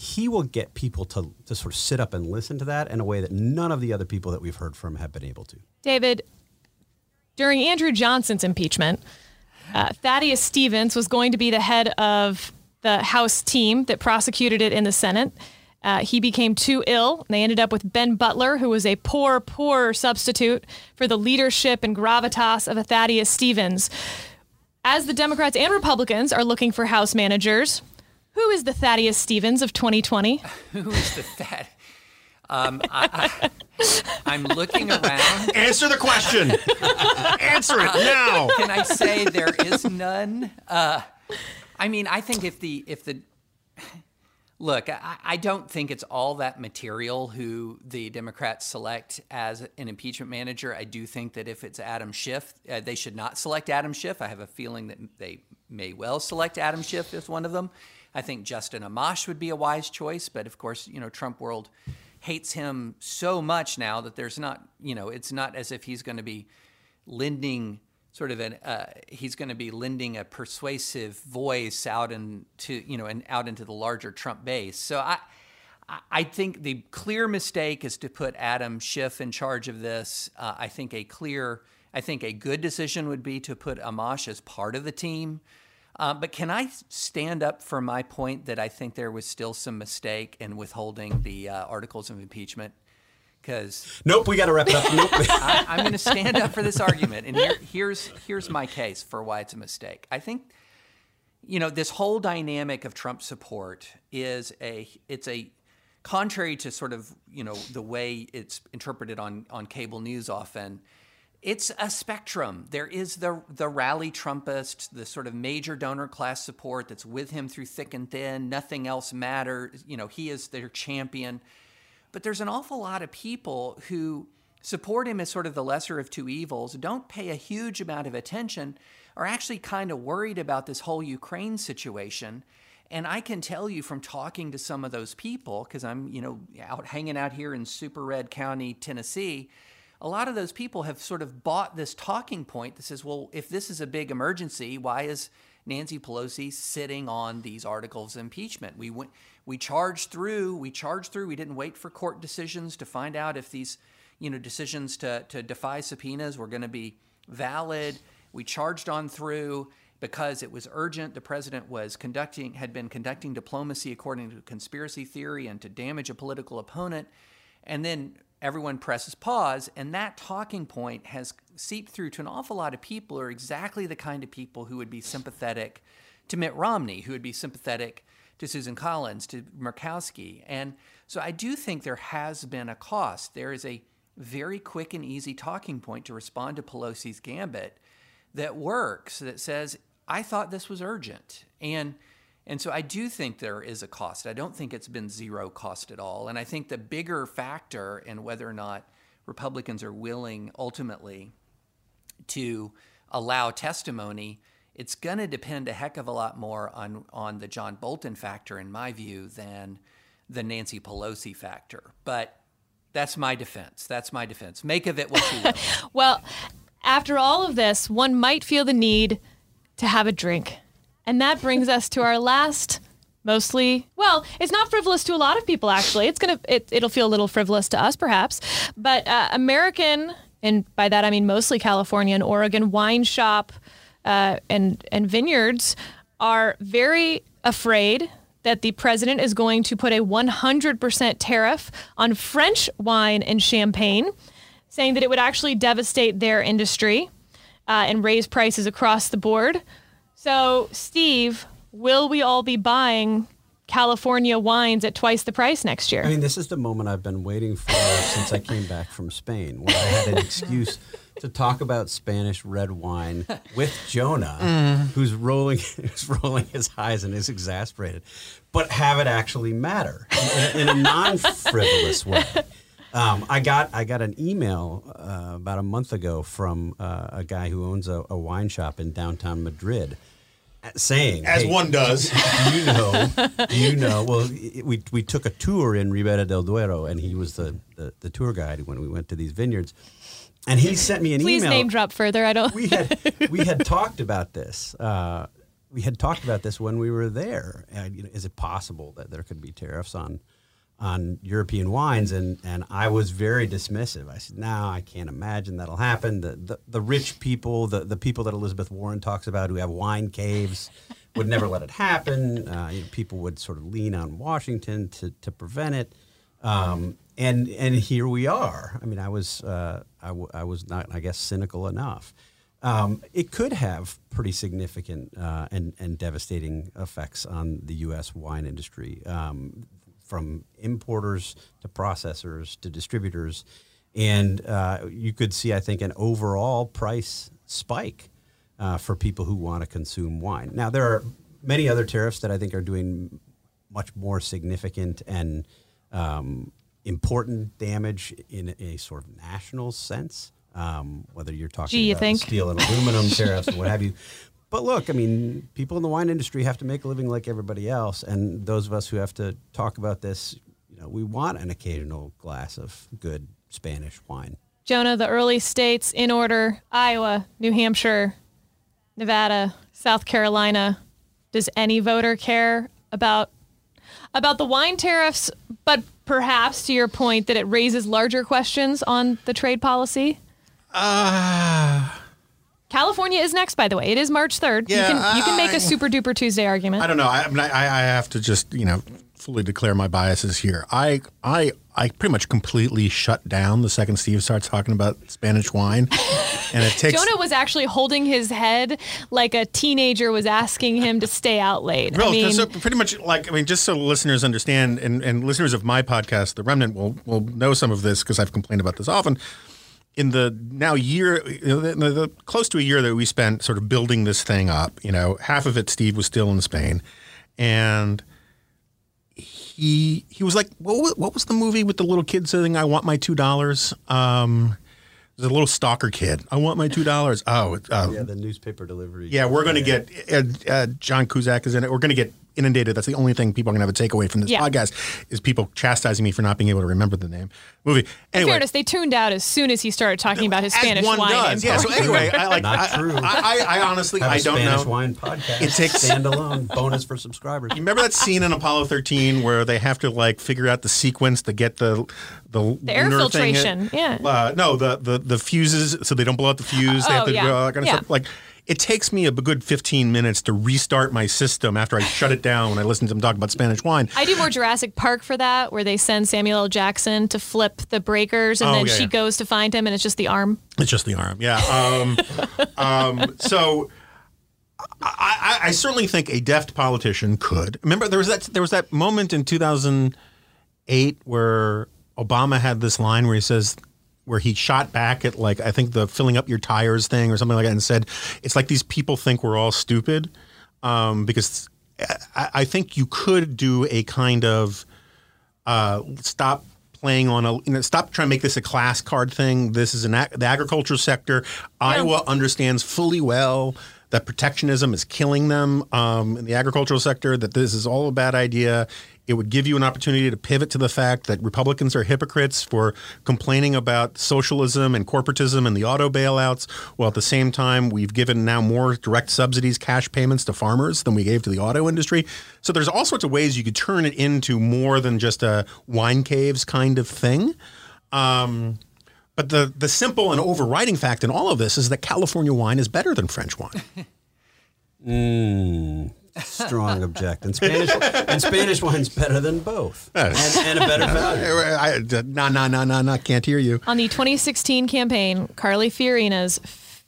He will get people to, to sort of sit up and listen to that in a way that none of the other people that we've heard from have been able to. David, during Andrew Johnson's impeachment, uh, Thaddeus Stevens was going to be the head of the House team that prosecuted it in the Senate. Uh, he became too ill, they ended up with Ben Butler, who was a poor, poor substitute for the leadership and gravitas of a Thaddeus Stevens. As the Democrats and Republicans are looking for House managers, who is the Thaddeus Stevens of 2020? *laughs* Who is the Thad? Um, I, am looking around. Answer the question. Answer it now. Can I say there is none? Uh, I mean, I think if the if the look, I, I, don't think it's all that material who the Democrats select as an impeachment manager. I do think that if it's Adam Schiff, uh, they should not select Adam Schiff. I have a feeling that they may well select Adam Schiff as one of them. I think Justin Amash would be a wise choice, but of course, you know, Trump world hates him so much now that there's not, you know, it's not as if he's going to be lending sort of an uh, he's going to be lending a persuasive voice out into you know and out into the larger Trump base. So I I think the clear mistake is to put Adam Schiff in charge of this. Uh, I think a clear I think a good decision would be to put Amash as part of the team. Uh, but can I stand up for my point that I think there was still some mistake in withholding the uh, articles of impeachment? Because nope, we got to wrap it up. *laughs* I, am going to stand up for this argument, and here, here's here's my case for why it's a mistake. I think, you know, this whole dynamic of Trump support is a it's a contrary to sort of you know the way it's interpreted on on cable news often it's a spectrum. There is the the rally Trumpist, the sort of major donor class support that's with him through thick and thin. Nothing else matters. You know, he is their champion. But there's an awful lot of people who support him as sort of the lesser of two evils, don't pay a huge amount of attention, are actually kind of worried about this whole Ukraine situation. And I can tell you from talking to some of those people, because I'm, you know, out hanging out here in Super Red County, Tennessee a lot of those people have sort of bought this talking point that says, well, if this is a big emergency, why is Nancy Pelosi sitting on these articles of impeachment? We went, we charged through, we charged through. We didn't wait for court decisions to find out if these, you know, decisions to to defy subpoenas were going to be valid. We charged on through because it was urgent. The president was conducting had been conducting diplomacy according to conspiracy theory and to damage a political opponent. And then everyone presses pause, and that talking point has seeped through to an awful lot of people who are exactly the kind of people who would be sympathetic to Mitt Romney, who would be sympathetic to Susan Collins, to Murkowski. And so I do think there has been a cost. There is a very quick and easy talking point to respond to Pelosi's gambit that works, that says, I thought this was urgent. And and so I do think there is a cost. I don't think it's been zero cost at all. And I think the bigger factor in whether or not Republicans are willing ultimately to allow testimony, it's going to depend a heck of a lot more on, on the John Bolton factor, in my view, than the Nancy Pelosi factor. But that's my defense. That's my defense. Make of it what you will. *laughs* well, after all of this, one might feel the need to have a drink. And that brings us to our last mostly well it's not frivolous to a lot of people actually. It's gonna it, it'll feel a little frivolous to us perhaps. But uh, american and by that i mean mostly california and oregon wine shop uh, and and vineyards are very afraid that the president is going to put a 100% tariff on french wine and champagne saying that it would actually devastate their industry uh, and raise prices across the board so, Steve, will we all be buying California wines at twice the price next year? I mean, this is the moment I've been waiting for *laughs* since I came back from Spain, where I had an *laughs* excuse to talk about Spanish red wine with Jonah, mm. *laughs* who's rolling, who's rolling his eyes and is exasperated, but have it actually matter in, in a non-frivolous way. Um, I got I got an email uh, about a month ago from uh, a guy who owns a, a wine shop in downtown Madrid saying, as hey, one does. You know? You know? *laughs* Well, we we took a tour in Ribera del Duero, and he was the, the, the tour guide when we went to these vineyards. And he sent me an Please email. Please name drop further. I don't. We had *laughs* we had talked about this. Uh, we had talked about this when we were there. Uh, you know, is it possible that there could be tariffs on on European wines, and and I was very dismissive. I said, "No, I can't imagine that'll happen." The the, the rich people, the, the people that Elizabeth Warren talks about, who have wine caves, would never let it happen. Uh, you know, people would sort of lean on Washington to, to prevent it. Um, and and here we are. I mean, I was uh, I, w- I was not, I guess, cynical enough. Um, it could have pretty significant uh, and and devastating effects on the U.S. wine industry, um, from importers to processors to distributors, and uh, you could see, I think, an overall price spike uh, for people who want to consume wine. Now, there are many other tariffs that I think are doing much more significant and um, important damage in a sort of national sense. Um, whether you're talking Gee, you about think? steel and aluminum tariffs or what have you. *laughs* But look, I mean, people in the wine industry have to make a living like everybody else, and those of us who have to talk about this, you know, we want an occasional glass of good Spanish wine. Jonah, the early states in order Iowa, New Hampshire, Nevada, South Carolina. Does any voter care about about the wine tariffs, but perhaps to your point that it raises larger questions on the trade policy? Uh, California is next, by the way. It is March 3rd. Yeah, you can you can make I- a super duper Tuesday argument. I don't know. I, I, I, I have to just you know fully declare my biases here. I I I pretty much completely shut down the second Steve starts talking about Spanish wine, *laughs* and it takes. Jonah was actually holding his head like a teenager was asking him to stay out late. Real, I mean, so pretty much like I mean, just so listeners understand, and, and listeners of my podcast, The Remnant, will will know some of this because I've complained about this often. In the now year, you know, the, the, the close to a year that we spent sort of building this thing up, you know, half of it Steve was still in Spain, and he he was like, what was, what was the movie with the little kid saying, "I want my two dollars"? Um, there's a little stalker kid. I want my two dollars. Oh, uh, Yeah, the newspaper delivery. yeah, we're going to get uh, uh, John Cusack is in it. We're going to get inundated. That's the only thing people are going to have a takeaway from this Yeah. podcast is people chastising me for not being able to remember the name movie. in fairness, they tuned out as soon as he started talking about his as Spanish one wine. does. Yeah. So anyway, I like. Not I, true. I, I, I honestly, Have a I don't Spanish know. wine podcast. It takes- standalone bonus for subscribers. Remember that scene in Apollo 13 where they have to like figure out the sequence to get the the, The air lunar thing filtration, yeah. Uh, no, the, the the fuses so they don't blow out the fuse. they have Oh, to yeah. do all that kind of Yeah. stuff. Like it takes me a good 15 minutes to restart my system after I shut it down when I listen to them talk about Spanish wine. I do more Jurassic Park for that, where they send Samuel L. Jackson to flip the breakers, and Oh, then yeah, she yeah. goes to find him, and it's just the arm. It's just the arm. Yeah. Um, *laughs* um, so I, I, I certainly think a deft politician could. Remember, there was that there was that moment in 2008 where Obama had this line where he says. Where he shot back at like I think the filling up your tires thing or something like that and said it's like these people think we're all stupid um, because I, I think you could do a kind of uh, stop playing on a you know, stop trying to make this a class card thing. This is an ag- the agriculture sector. Iowa understands fully well that protectionism is killing them um, in the agricultural sector. That this is all a bad idea. It would give you an opportunity to pivot to the fact that Republicans are hypocrites for complaining about socialism and corporatism and the auto bailouts, while at the same time we've given now more direct subsidies, cash payments to farmers than we gave to the auto industry. So there's all sorts of ways you could turn it into more than just a wine caves kind of thing. Um, but the the simple and overriding fact in all of this is that California wine is better than French wine. *laughs* Strong object. And Spanish and Spanish wine's better than both, and, and a better *laughs* value. I, I, no, no, no, no, no, can't hear you. On the 2016 campaign, Carly Fiorina's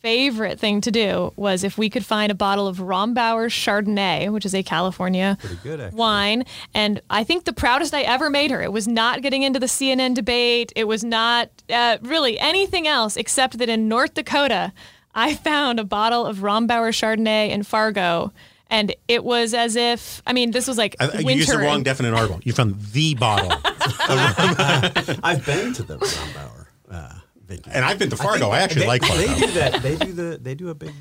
favorite thing to do was if we could find a bottle of Rombauer Chardonnay, which is a California good, wine. And I think the proudest I ever made her. It was not getting into the CNN debate. It was not uh, really anything else except that in North Dakota, I found a bottle of Rombauer Chardonnay in Fargo. And it was as if, I mean, this was like I, winter. you used the wrong definite article. You found the bottle, *laughs* *laughs* I've been to the Rombauer uh, vineyard. and I've been to Fargo. I, think actually they, like Fargo. They do that. They do the. They do a big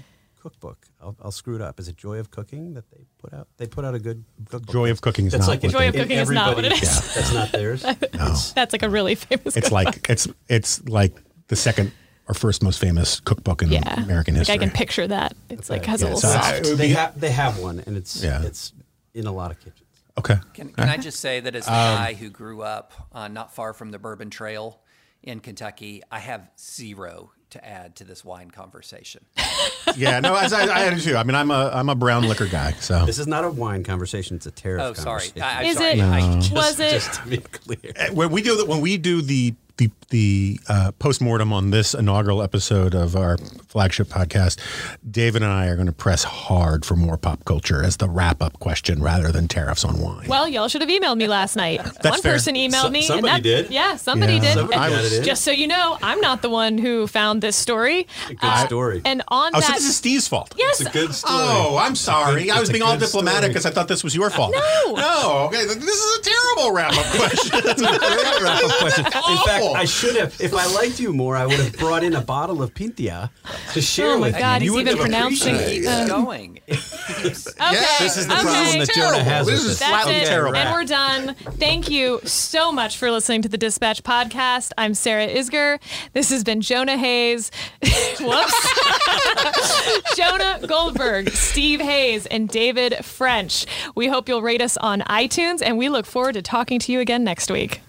cookbook. I'll, I'll screw it up. Is it Joy of Cooking that they put out? They put out a good cookbook. Joy of Cooking is That's not like what Joy of Cooking is not what it everybody's- is. That's not theirs. *laughs* It's- That's like a really famous It's like it's it's like the second or first most famous cookbook in yeah. American Like history. I can picture that. It's like has Yeah, a little I- soft. it they be- have they have one, and it's Yeah. it's in a lot of kitchens. okay. Can, can I just say that as the guy who grew up uh, not far from the Bourbon Trail in Kentucky. I have zero to add to this wine conversation. *laughs* yeah, no, as I, I do too. I mean, I'm a I'm a brown liquor guy. So This is not a wine conversation; it's a tariff. Oh, sorry. conversation. I, I'm Is sorry. it? I- Was it? Just to be clear. Uh, when we do the, when we do the the the uh, postmortem on this inaugural episode of our flagship podcast, David and I are going to press hard for more pop culture as the wrap up question rather than tariffs on wine. Well, y'all should have emailed me last night. One fair. person emailed So- me. somebody and that, did. Yeah, somebody Yeah. did. Somebody And got. Just so you know, I'm not the one who found this story. Good story. And on oh, so that, this is Steve's fault. yes, it's a good story. Oh, I'm sorry. It's I was being all diplomatic because I thought this was your fault. No. no. Okay, this is a terrible wrap up question. *laughs* That's a great wrap-up question. In fact, Awful. I should have. If I liked you more, I would have brought in a bottle of Pintia to oh share Oh my with God, you. he's You would even have pronouncing- appreciated Keeps it. Um, going. *laughs* It keeps- Okay, This is the okay. problem that Jonah has This with is this. Flatly terrible. And we're done. Thank you so much for listening to the Dispatch podcast. I'm Sarah Isgur. This has been Jonah Hayes. *laughs* Whoops. *laughs* Jonah Goldberg, Steve Hayes, and David French. We hope you'll rate us on iTunes, and we look forward to talking to you again next week.